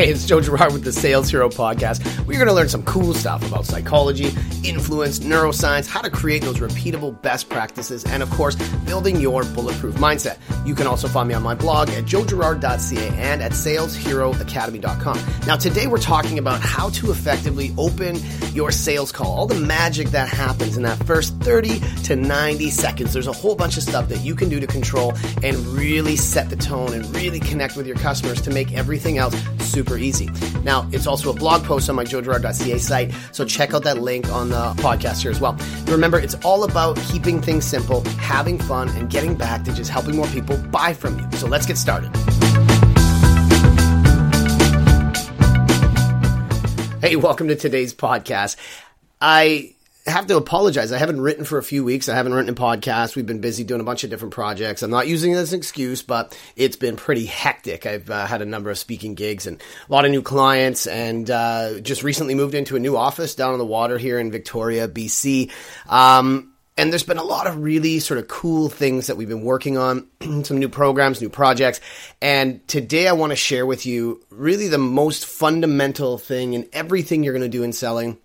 Hey, it's Joe Girard with the Sales Hero Podcast. We're going to learn some cool stuff about psychology, influence, neuroscience, how to create those repeatable best practices, and of course, building your bulletproof mindset. You can also find me on my blog at joegirard.ca and at salesheroacademy.com. Now, today we're talking about how to effectively open your sales call, all the magic that happens in that first 30 to 90 seconds. There's a whole bunch of stuff that you can do to control and really set the tone and really connect with your customers to make everything else super super easy. Now, it's also a blog post on my joegirard.ca site, so check out that link on the podcast here as well. remember, it's all about keeping things simple, having fun, and getting back to just helping more people buy from you. So let's get started. Hey, welcome to today's podcast. I have to apologize. I haven't written for a few weeks. I haven't written a podcast. We've been busy doing a bunch of different projects. I'm not using it as an excuse, but it's been pretty hectic. I've uh, had a number of speaking gigs and a lot of new clients, and uh, just recently moved into a new office down on the water here in Victoria, BC. Um, and there's been a lot of really sort of cool things that we've been working on, some new programs, new projects. And today I want to share with you really the most fundamental thing in everything you're going to do in selling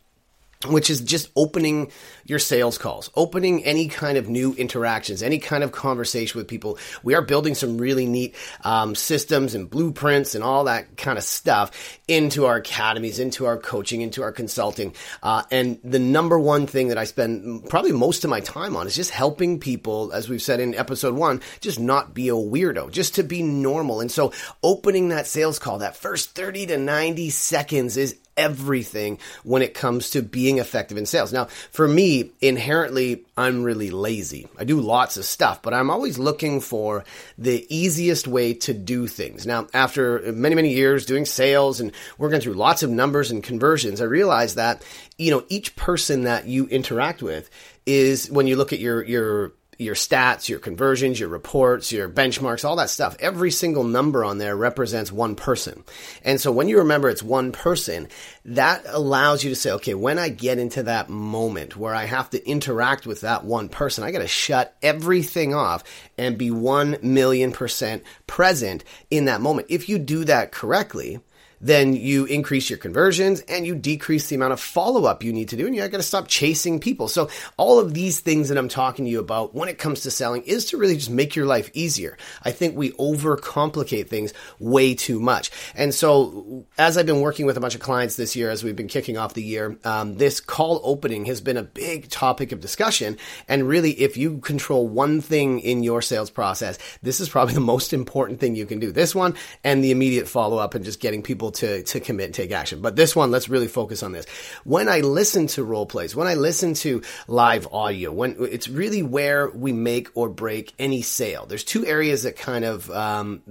which is just opening your sales calls, opening any kind of new interactions, any kind of conversation with people. We are building some really neat um, systems and blueprints and all that kind of stuff into our academies, into our coaching, into our consulting. Uh, and the number one thing that I spend probably most of my time on is just helping people, as we've said in episode one, just not be a weirdo, just to be normal. And so opening that sales call, that first 30 to 90 seconds is everything when it comes to being effective in sales. Now, for me, inherently, I'm really lazy. I do lots of stuff, but I'm always looking for the easiest way to do things. Now, after many, many years doing sales and working through lots of numbers and conversions, I realized that, you know, each person that you interact with is when you look at your, your, your stats, your conversions, your reports, your benchmarks, all that stuff. Every single number on there represents one person. And so when you remember it's one person, that allows you to say, okay, when I get into that moment where I have to interact with that one person, I got to shut everything off and be 1 million percent present in that moment. If you do that correctly, then you increase your conversions and you decrease the amount of follow up you need to do. And you got to stop chasing people. So all of these things that I'm talking to you about when it comes to selling is to really just make your life easier. I think we overcomplicate things way too much. And so as I've been working with a bunch of clients this year, as we've been kicking off the year, um, this call opening has been a big topic of discussion. And really, if you control one thing in your sales process, this is probably the most important thing you can do. This one and the immediate follow up and just getting people people to, to commit and take action. But this one, let's really focus on this. When I listen to role plays, when I listen to live audio, when it's really where we make or break any sale. There's two areas that kind of, um,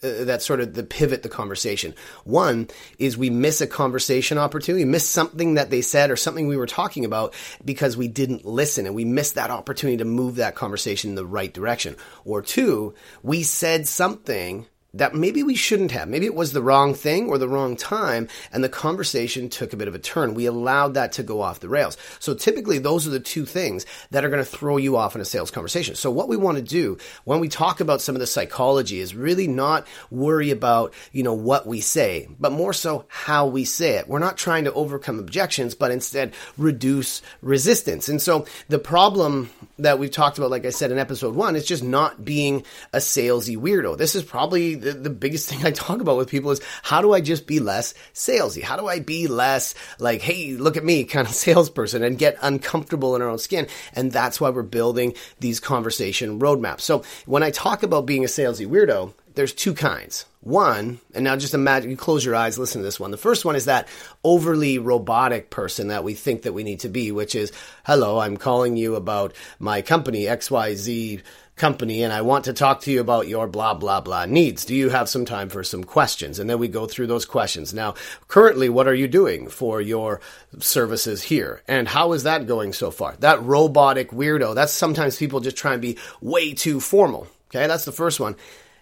uh, that's sort of the pivot the conversation. One is we miss a conversation opportunity, miss something that they said or something we were talking about because we didn't listen and we missed that opportunity to move that conversation in the right direction. Or two, we said something that maybe we shouldn't have. Maybe it was the wrong thing or the wrong time, and the conversation took a bit of a turn. We allowed that to go off the rails. So typically, those are the two things that are going to throw you off in a sales conversation. So what we want to do when we talk about some of the psychology is really not worry about, you know, what we say, but more so how we say it. We're not trying to overcome objections, but instead reduce resistance. And so the problem that we've talked about, like I said in episode one, is just not being a salesy weirdo. This is probably the, the biggest thing I talk about with people is how do I just be less salesy? How do I be less like, hey, look at me kind of salesperson and get uncomfortable in our own skin? And that's why we're building these conversation roadmaps. So when I talk about being a salesy weirdo, there's two kinds. One, and now just imagine you close your eyes, listen to this one. The first one is that overly robotic person that we think that we need to be, which is, hello, I'm calling you about my company, XYZ company and I want to talk to you about your blah, blah, blah needs. Do you have some time for some questions? And then we go through those questions. Now, currently, what are you doing for your services here? And how is that going so far? That robotic weirdo, that's sometimes people just try and be way too formal. Okay, that's the first one.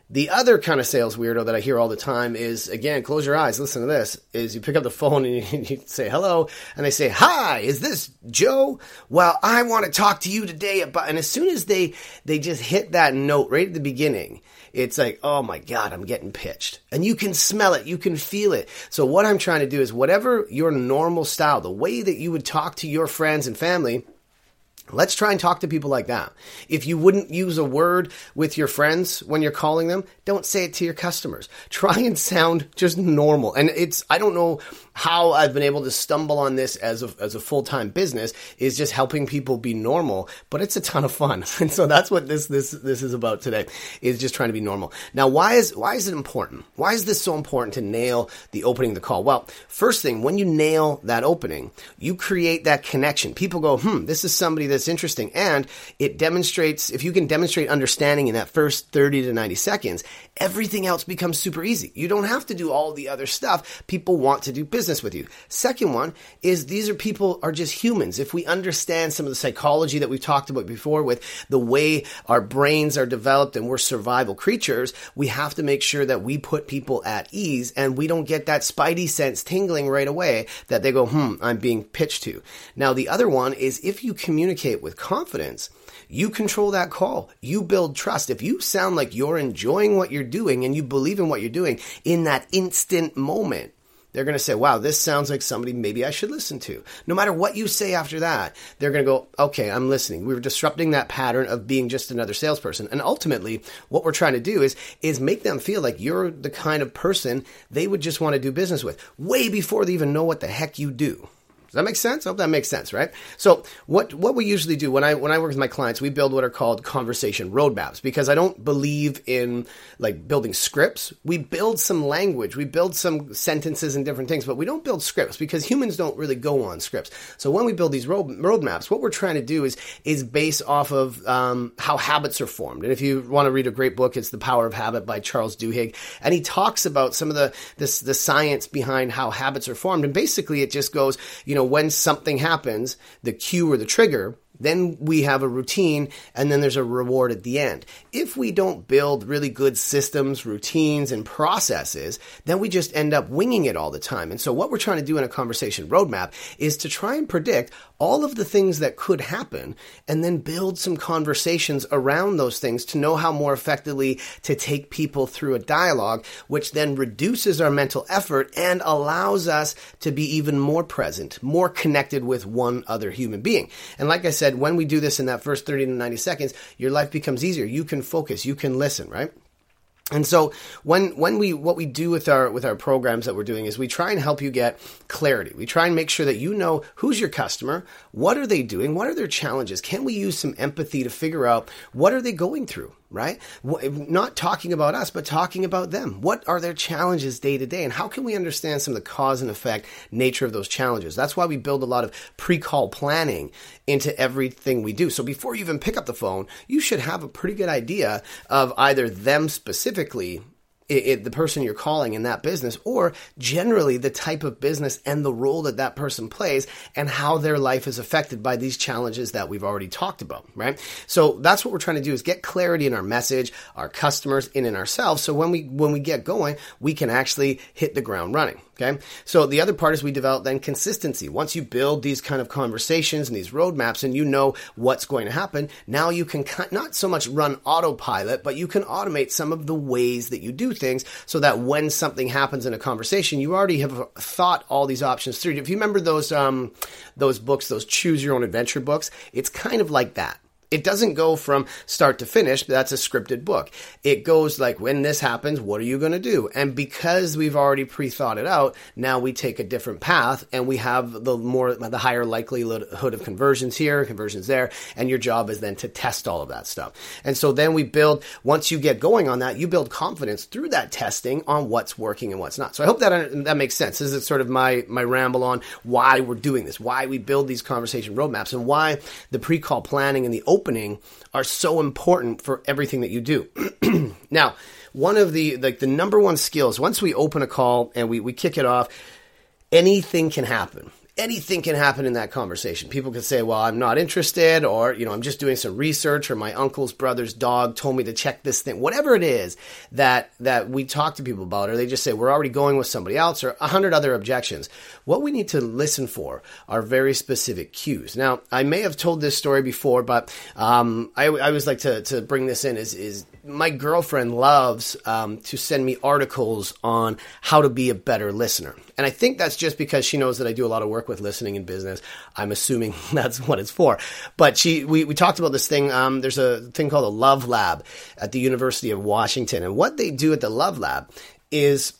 The other kind of sales weirdo that I hear all the time is again, close your eyes, listen to this. Is you pick up the phone and you, say hello, and they say, "Hi, is this Joe?" Well, I want to talk to you today about. And as soon as they they just hit that note right at the beginning, it's like, oh my God, I'm getting pitched. And you can smell it, you can feel it. So, what I'm trying to do is whatever your normal style, the way that you would talk to your friends and family, Let's try and talk to people like that. If you wouldn't use a word with your friends when you're calling them, don't say it to your customers. Try and sound just normal. And it's, I don't know how I've been able to stumble on this as a, as a full-time business is just helping people be normal, but it's a ton of fun. And so that's what this, this, this is about today is just trying to be normal. Now, why is, why is it important? Why is this so important to nail the opening of the call? Well, first thing, when you nail that opening, you create that connection. People go, hmm, this is somebody that's interesting. And it demonstrates, if you can demonstrate understanding in that first 30 to 90 seconds, everything else becomes super easy. You don't have to do all the other stuff. People want to do business with you. Second one is these are people are just humans. If we understand some of the psychology that we've talked about before with the way our brains are developed and we're survival creatures, we have to make sure that we put people at ease and we don't get that spidey sense tingling right away that they go, hmm, I'm being pitched to. Now, the other one is if you communicate with confidence, you control that call. You build trust. If you sound like you're enjoying what you're doing and you believe in what you're doing in that instant moment, they're going to say, wow, this sounds like somebody maybe I should listen to. No matter what you say after that, they're going to go, okay, I'm listening. We are disrupting that pattern of being just another salesperson. And ultimately, what we're trying to do is, is make them feel like you're the kind of person they would just want to do business with way before they even know what the heck you do that make sense? I hope that makes sense, right? So what what we usually do when I when I work with my clients, we build what are called conversation roadmaps because I don't believe in like building scripts. We build some language, we build some sentences and different things, but we don't build scripts because humans don't really go on scripts. So when we build these road, roadmaps, what we're trying to do is is base off of um, how habits are formed. And if you want to read a great book, it's The Power of Habit by Charles Duhigg, and he talks about some of the this the science behind how habits are formed. And basically, it just goes, you know when something happens, the cue or the trigger then we have a routine and then there's a reward at the end. If we don't build really good systems, routines, and processes, then we just end up winging it all the time. And so what we're trying to do in a conversation roadmap is to try and predict all of the things that could happen and then build some conversations around those things to know how more effectively to take people through a dialogue, which then reduces our mental effort and allows us to be even more present, more connected with one other human being. And like I said, when we do this in that first 30 to 90 seconds, your life becomes easier. You can focus, you can listen, right? And so when when we what we do with our with our programs that we're doing is we try and help you get clarity. We try and make sure that you know who's your customer, what are they doing, what are their challenges? Can we use some empathy to figure out what are they going through? Right? Not talking about us, but talking about them. What are their challenges day to day? And how can we understand some of the cause and effect nature of those challenges? That's why we build a lot of pre call planning into everything we do. So before you even pick up the phone, you should have a pretty good idea of either them specifically it, it, the person you're calling in that business, or generally the type of business and the role that that person plays and how their life is affected by these challenges that we've already talked about, right? So that's what we're trying to do is get clarity in our message, our customers, and in ourselves. So when we, when we get going, we can actually hit the ground running. Okay. So the other part is we develop then consistency. Once you build these kind of conversations and these roadmaps and you know what's going to happen, now you can not so much run autopilot, but you can automate some of the ways that you do things so that when something happens in a conversation, you already have thought all these options through. If you remember those, um, those books, those choose your own adventure books, it's kind of like that it doesn't go from start to finish. That's a scripted book. It goes like, when this happens, what are you going to do? And because we've already pre-thought it out, now we take a different path and we have the more, the higher likelihood of conversions here, conversions there. And your job is then to test all of that stuff. And so then we build, once you get going on that, you build confidence through that testing on what's working and what's not. So I hope that, that makes sense. This is sort of my, my ramble on why we're doing this, why we build these conversation roadmaps and why the pre-call planning and the opening are so important for everything that you do. now, one of the like the number one skills once we open a call and we, we kick it off, anything can happen anything can happen in that conversation. People can say, well, I'm not interested, or, you know, I'm just doing some research, or my uncle's brother's dog told me to check this thing. Whatever it is that, that we talk to people about, or they just say, we're already going with somebody else, or a hundred other objections. What we need to listen for are very specific cues. Now, I may have told this story before, but um, I, I always like to, to bring this in is, is my girlfriend loves um, to send me articles on how to be a better listener. And I think that's just because she knows that I do a lot of work with listening in business. I'm assuming that's what it's for. But she, we, we talked about this thing. Um, there's a thing called a Love Lab at the University of Washington. And what they do at the Love Lab is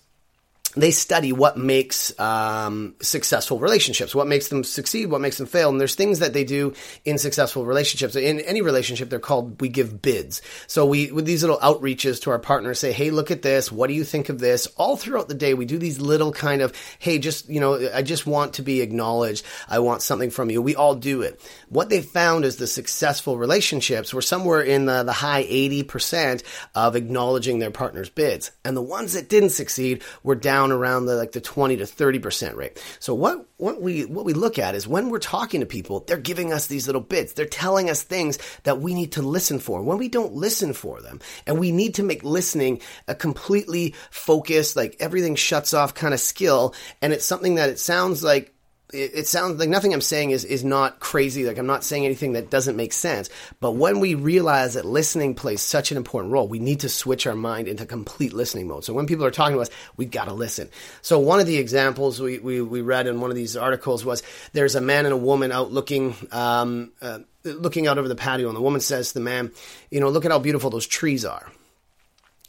they study what makes um, successful relationships, what makes them succeed, what makes them fail. And there's things that they do in successful relationships. In any relationship, they're called, we give bids. So we, with these little outreaches to our partners, say, hey, look at this. What do you think of this? All throughout the day, we do these little kind of, hey, just, you know, I just want to be acknowledged. I want something from you. We all do it. What they found is the successful relationships were somewhere in the, the high 80% of acknowledging their partner's bids. And the ones that didn't succeed were down down around the like the 20 to 30% rate. So what what we what we look at is when we're talking to people, they're giving us these little bits. They're telling us things that we need to listen for. When we don't listen for them, and we need to make listening a completely focused, like everything shuts off kind of skill, and it's something that it sounds like it, it, sounds like nothing I'm saying is, is not crazy. Like I'm not saying anything that doesn't make sense. But when we realize that listening plays such an important role, we need to switch our mind into complete listening mode. So when people are talking to us, we've got to listen. So one of the examples we, we, we read in one of these articles was there's a man and a woman out looking, um, uh, looking out over the patio and the woman says to the man, you know, look at how beautiful those trees are.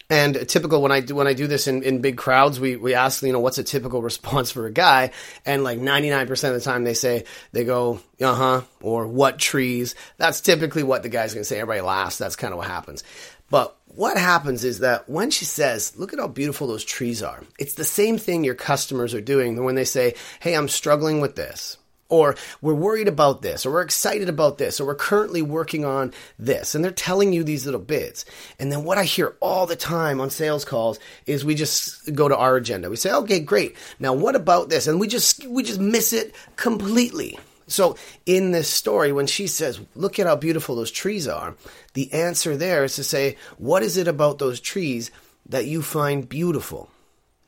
And typical when I do when I do this in, in big crowds, we, we ask, you know, what's a typical response for a guy? And like 99% of the time they say, they go, uh huh, or what trees. That's typically what the guy's gonna say. Everybody laughs. That's kind of what happens. But what happens is that when she says, look at how beautiful those trees are, it's the same thing your customers are doing when they say, hey, I'm struggling with this or we're worried about this, or we're excited about this, or we're currently working on this. And they're telling you these little bits. And then what I hear all the time on sales calls is we just go to our agenda. We say, okay, great. Now what about this? And we just, we just miss it completely. So in this story, when she says, look at how beautiful those trees are, the answer there is to say, what is it about those trees that you find beautiful?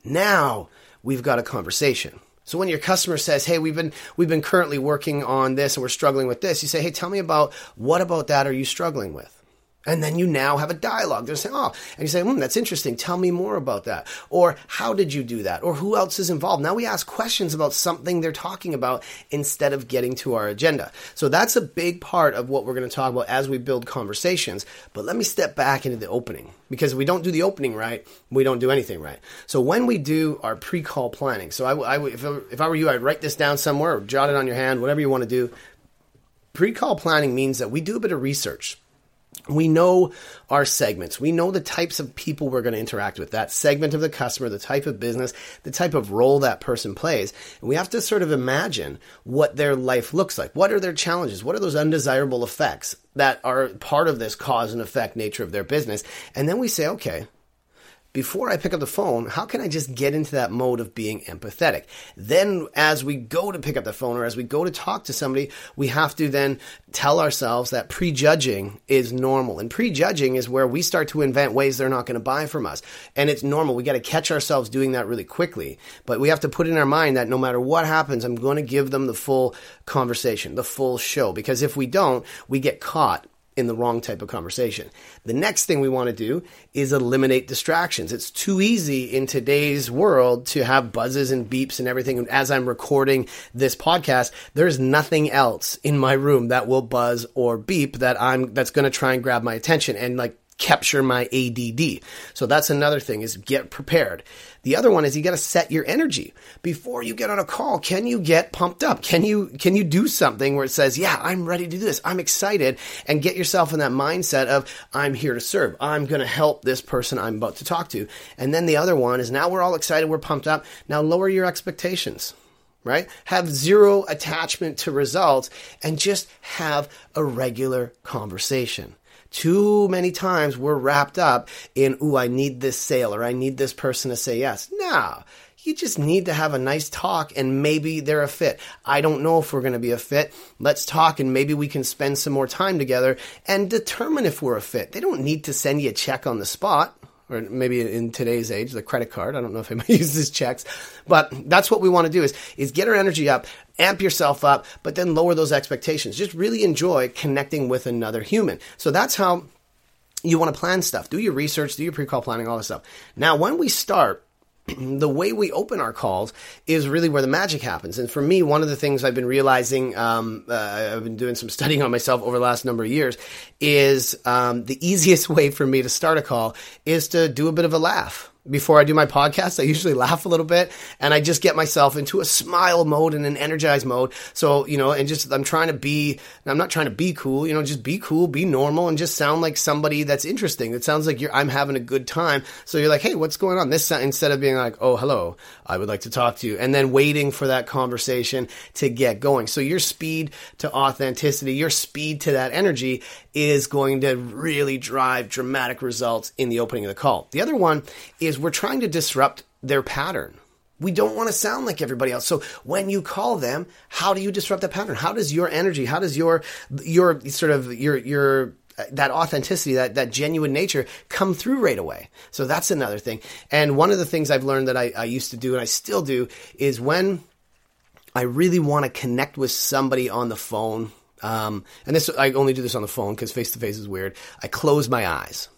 Now we've got a conversation. So when your customer says, "Hey, we've been we've been currently working on this and we're struggling with this," you say, "Hey, tell me about what about that are you struggling with?" And then you now have a dialogue. They're saying, oh, and you say, hmm, that's interesting. Tell me more about that. Or how did you do that? Or who else is involved? Now we ask questions about something they're talking about instead of getting to our agenda. So that's a big part of what we're going to talk about as we build conversations. But let me step back into the opening because if we don't do the opening right, we don't do anything right. So when we do our pre-call planning, so I, I if, if I were you, I'd write this down somewhere or jot it on your hand, whatever you want to do. Pre-call planning means that we do a bit of research we know our segments. We know the types of people we're going to interact with, that segment of the customer, the type of business, the type of role that person plays. And we have to sort of imagine what their life looks like. What are their challenges? What are those undesirable effects that are part of this cause and effect nature of their business? And then we say, okay, before I pick up the phone, how can I just get into that mode of being empathetic? Then, as we go to pick up the phone or as we go to talk to somebody, we have to then tell ourselves that prejudging is normal. And prejudging is where we start to invent ways they're not going to buy from us. And it's normal. We got to catch ourselves doing that really quickly. But we have to put in our mind that no matter what happens, I'm going to give them the full conversation, the full show. Because if we don't, we get caught in the wrong type of conversation. The next thing we want to do is eliminate distractions. It's too easy in today's world to have buzzes and beeps and everything. As I'm recording this podcast, there's nothing else in my room that will buzz or beep that I'm that's going to try and grab my attention. And like capture my ADD. So that's another thing is get prepared. The other one is you got to set your energy before you get on a call. Can you get pumped up? Can you, can you do something where it says, yeah, I'm ready to do this. I'm excited and get yourself in that mindset of I'm here to serve. I'm going to help this person I'm about to talk to. And then the other one is now we're all excited. We're pumped up. Now lower your expectations right? Have zero attachment to results and just have a regular conversation. Too many times we're wrapped up in, ooh, I need this sale or I need this person to say yes. No. You just need to have a nice talk and maybe they're a fit. I don't know if we're going to be a fit. Let's talk and maybe we can spend some more time together and determine if we're a fit. They don't need to send you a check on the spot or maybe in today's age, the credit card. I don't know if anybody uses checks, but that's what we want to do is, is get our energy up, amp yourself up, but then lower those expectations. Just really enjoy connecting with another human. So that's how you want to plan stuff. Do your research, do your pre-call planning, all this stuff. Now, when we start, the way we open our calls is really where the magic happens. And for me, one of the things I've been realizing, um, uh, I've been doing some studying on myself over the last number of years, is um, the easiest way for me to start a call is to do a bit of a laugh before I do my podcast, I usually laugh a little bit and I just get myself into a smile mode and an energized mode. So, you know, and just, I'm trying to be, I'm not trying to be cool, you know, just be cool, be normal and just sound like somebody that's interesting. It sounds like you're, I'm having a good time. So you're like, Hey, what's going on? This instead of being like, Oh, hello, I would like to talk to you. And then waiting for that conversation to get going. So your speed to authenticity, your speed to that energy is going to really drive dramatic results in the opening of the call. The other one is we're trying to disrupt their pattern. We don't want to sound like everybody else. So when you call them, how do you disrupt that pattern? How does your energy, how does your your sort of your your that authenticity, that, that genuine nature come through right away. So that's another thing. And one of the things I've learned that I, I used to do and I still do is when I really want to connect with somebody on the phone, um, and this I only do this on the phone because face to face is weird. I close my eyes.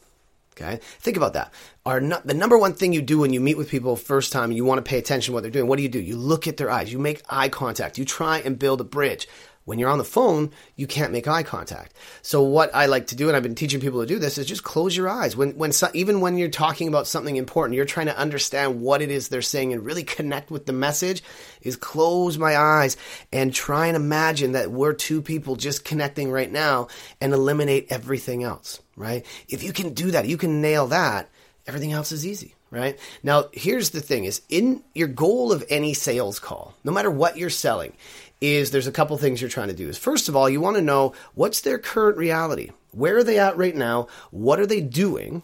Okay, think about that. The number one thing you do when you meet with people first time, you want to pay attention to what they're doing. What do you do? You look at their eyes. You make eye contact. You try and build a bridge. When you're on the phone, you can't make eye contact. So what I like to do, and I've been teaching people to do this, is just close your eyes. When, when so, even when you're talking about something important, you're trying to understand what it is they're saying and really connect with the message. Is close my eyes and try and imagine that we're two people just connecting right now and eliminate everything else. Right? If you can do that, you can nail that. Everything else is easy right? Now, here's the thing is in your goal of any sales call, no matter what you're selling, is there's a couple things you're trying to do. Is first of all, you want to know what's their current reality. Where are they at right now? What are they doing?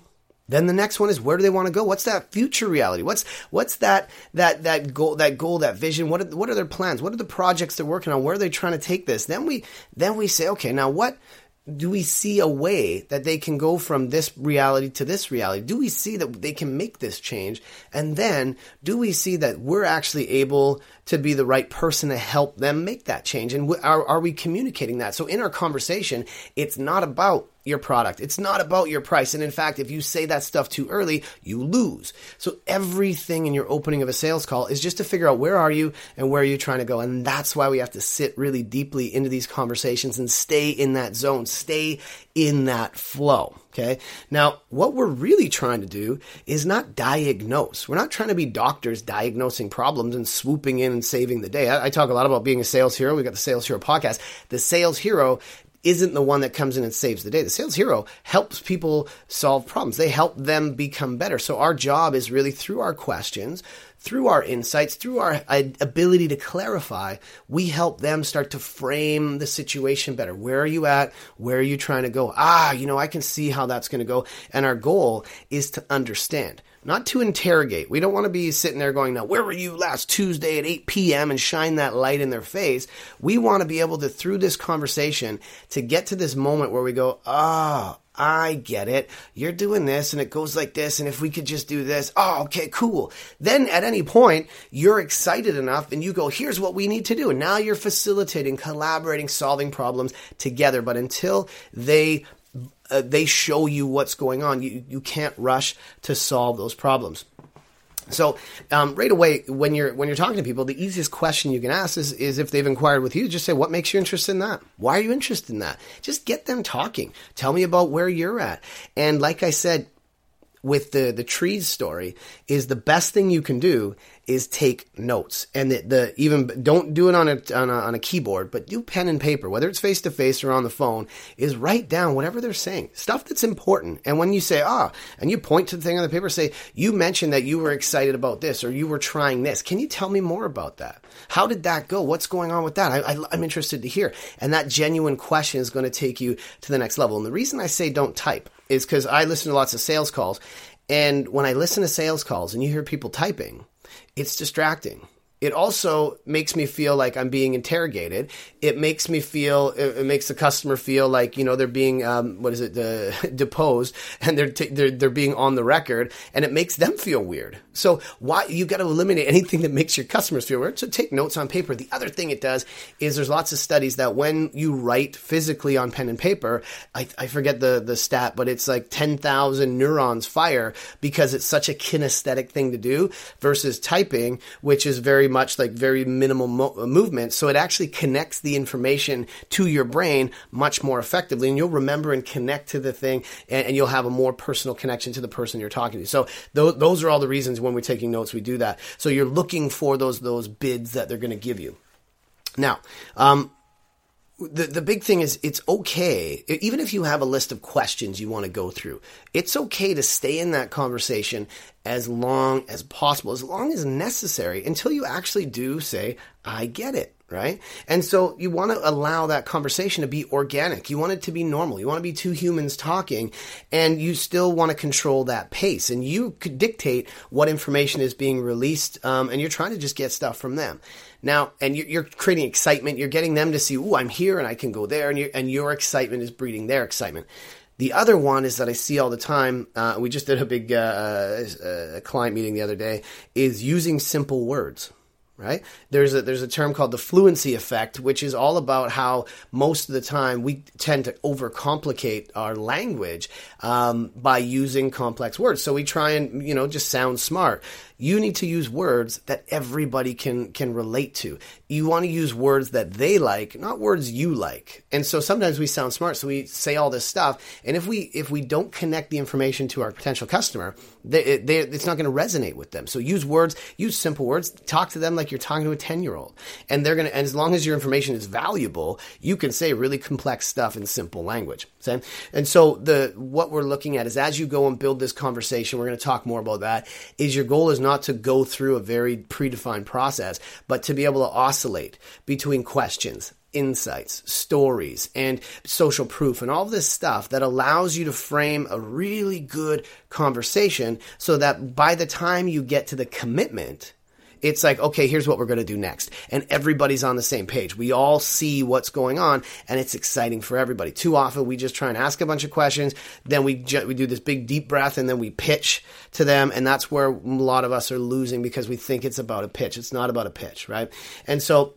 Then the next one is where do they want to go? What's that future reality? What's what's that that that goal that goal that vision? What are, what are their plans? What are the projects they're working on? Where are they trying to take this? Then we then we say, okay, now what do we see a way that they can go from this reality to this reality? Do we see that they can make this change? And then do we see that we're actually able to be the right person to help them make that change? And are, are we communicating that? So in our conversation, it's not about your product. It's not about your price. And in fact, if you say that stuff too early, you lose. So everything in your opening of a sales call is just to figure out where are you and where are you trying to go. And that's why we have to sit really deeply into these conversations and stay in that zone, stay in that flow. Okay. Now, what we're really trying to do is not diagnose. We're not trying to be doctors diagnosing problems and swooping in and saving the day. I, I, talk a lot about being a sales hero. We got the Sales Hero podcast. The sales hero isn't the one that comes in and saves the day. The sales hero helps people solve problems. They help them become better. So our job is really through our questions, through our insights, through our uh, ability to clarify, we help them start to frame the situation better. Where are you at? Where are you trying to go? Ah, you know, I can see how that's going to go. And our goal is to understand not to interrogate. We don't want to be sitting there going, now, where were you last Tuesday at 8 p.m. and shine that light in their face. We want to be able to, through this conversation, to get to this moment where we go, ah, oh, I get it. You're doing this and it goes like this. And if we could just do this, oh, okay, cool. Then at any point, you're excited enough and you go, here's what we need to do. And now you're facilitating, collaborating, solving problems together. But until they uh, they show you what's going on. You, you can't rush to solve those problems. So um, right away, when you're when you're talking to people, the easiest question you can ask is, is if they've inquired with you, just say, "What makes you interested in that? Why are you interested in that?" Just get them talking. Tell me about where you're at. And like I said, with the the trees story, is the best thing you can do is take notes and the, the even don't do it on a, on a, on a keyboard, but do pen and paper, whether it's face to face or on the phone, is write down whatever they're saying, stuff that's important. And when you say ah, and you point to the thing on the paper, say you mentioned that you were excited about this or you were trying this. Can you tell me more about that? How did that go? What's going on with that? I, I, I'm interested to hear. And that genuine question is going to take you to the next level. And the reason I say don't type is because I listen to lots of sales calls, and when I listen to sales calls and you hear people typing it's distracting it also makes me feel like I'm being interrogated. It makes me feel, it, makes the customer feel like you know they're being, um, what is it, uh, deposed, and they're, t- they're they're being on the record, and it makes them feel weird. So why you got to eliminate anything that makes your customers feel weird. So take notes on paper. The other thing it does is there's lots of studies that when you write physically on pen and paper, I, I forget the the stat, but it's like ten thousand neurons fire because it's such a kinesthetic thing to do versus typing, which is very much like very minimal mo- movement. So it actually connects the information to your brain much more effectively. And you'll remember and connect to the thing and, and you'll have a more personal connection to the person you're talking to. So th- those are all the reasons when we're taking notes, we do that. So you're looking for those, those bids that they're going to give you. Now, um, the the big thing is it's okay even if you have a list of questions you want to go through it's okay to stay in that conversation as long as possible as long as necessary until you actually do say i get it right? And so you want to allow that conversation to be organic. You want it to be normal. You want to be two humans talking and you still want to control that pace and you could dictate what information is being released um, and you're trying to just get stuff from them now, and you're, creating excitement. You're getting them to see, oh, I'm here and I can go there. And, and your excitement is breeding their excitement. The other one is that I see all the time. Uh, we just did a big uh, uh, client meeting the other day. Is using simple words right? There's a there's a term called the fluency effect, which is all about how most of the time we tend to overcomplicate our language um, by using complex words. So we try and you know just sound smart. You need to use words that everybody can can relate to. You want to use words that they like, not words you like. And so sometimes we sound smart, so we say all this stuff. And if we if we don't connect the information to our potential customer, they, they, it's not going to resonate with them. So use words, use simple words. Talk to them like you're talking to a ten year old. And they're going to. And as long as your information is valuable, you can say really complex stuff in simple language. Okay? And so the what we're looking at is as you go and build this conversation, we're going to talk more about that. Is your goal is not not to go through a very predefined process, but to be able to oscillate between questions, insights, stories, and social proof, and all this stuff that allows you to frame a really good conversation so that by the time you get to the commitment, it's like, okay, here's what we're going to do next. And everybody's on the same page. We all see what's going on and it's exciting for everybody. Too often we just try and ask a bunch of questions. Then we, ju- we do this big deep breath and then we pitch to them. And that's where a lot of us are losing because we think it's about a pitch. It's not about a pitch, right? And so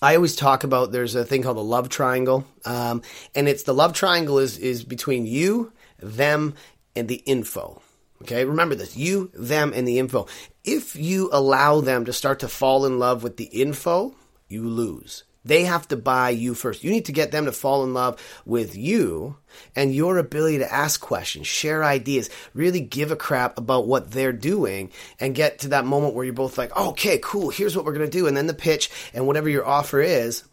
I always talk about there's a thing called the love triangle, um, and it's the love triangle is is between you, them, and the info. Okay, remember this you, them, and the info. If you allow them to start to fall in love with the info, you lose. They have to buy you first. You need to get them to fall in love with you and your ability to ask questions, share ideas, really give a crap about what they're doing and get to that moment where you're both like, okay, cool, here's what we're going to do. And then the pitch and whatever your offer is,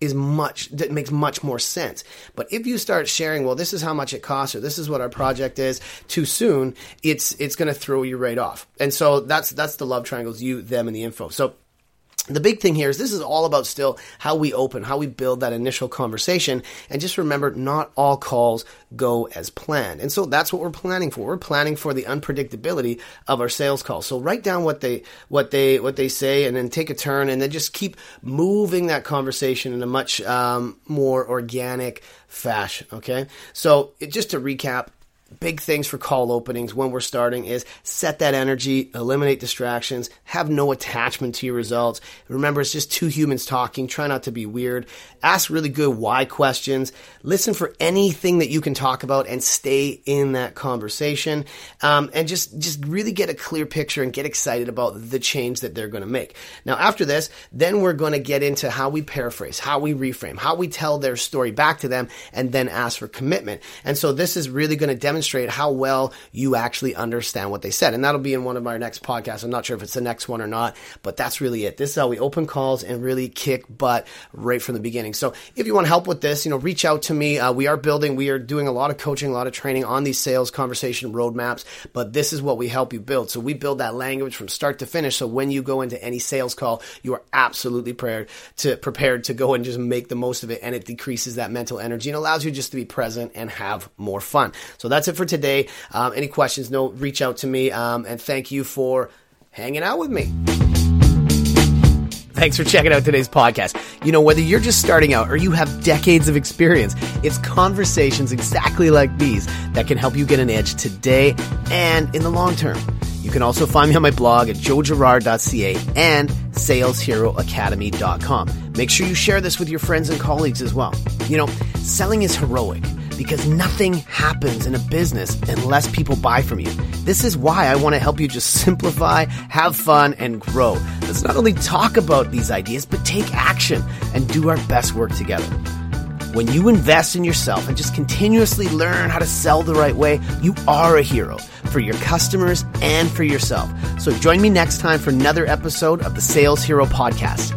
is much that makes much more sense. But if you start sharing, well, this is how much it costs, or this is what our project is, too soon, it's it's going to throw you right off. And so that's that's the love triangles, you, them, and the info. So the big thing here is this is all about still how we open, how we build that initial conversation. And just remember, not all calls go as planned. And so that's what we're planning for. We're planning for the unpredictability of our sales calls. So write down what they, what they, what they say and then take a turn and then just keep moving that conversation in a much um, more organic fashion. Okay. So it, just to recap, big things for call openings when we're starting is set that energy, eliminate distractions, have no attachment to your results. Remember, it's just two humans talking. Try not to be weird. Ask really good why questions. Listen for anything that you can talk about and stay in that conversation. Um, and just, just really get a clear picture and get excited about the change that they're going to make. Now, after this, then we're going to get into how we paraphrase, how we reframe, how we tell their story back to them, and then ask for commitment. And so this is really going to demonstrate demonstrate how well you actually understand what they said. And that'll be in one of our next podcasts. I'm not sure if it's the next one or not, but that's really it. This is how we open calls and really kick butt right from the beginning. So if you want help with this, you know, reach out to me. Uh, we are building, we are doing a lot of coaching, a lot of training on these sales conversation roadmaps, but this is what we help you build. So we build that language from start to finish. So when you go into any sales call, you are absolutely prepared to prepared to go and just make the most of it. And it decreases that mental energy and allows you just to be present and have more fun. So it for today. Um, any questions, no, reach out to me. Um, and thank you for hanging out with me. Thanks for checking out today's podcast. You know, whether you're just starting out or you have decades of experience, it's conversations exactly like these that can help you get an edge today and in the long term. You can also find me on my blog at joegirard.ca and salesheroacademy.com. Make sure you share this with your friends and colleagues as well. You know, selling is heroic because nothing happens in a business unless people buy from you. This is why I want to help you just simplify, have fun, and grow. Let's not only talk about these ideas, but take action and do our best work together. When you invest in yourself and just continuously learn how to sell the right way, you are a hero for your customers and for yourself. So join me next time for another episode of the Sales Hero Podcast.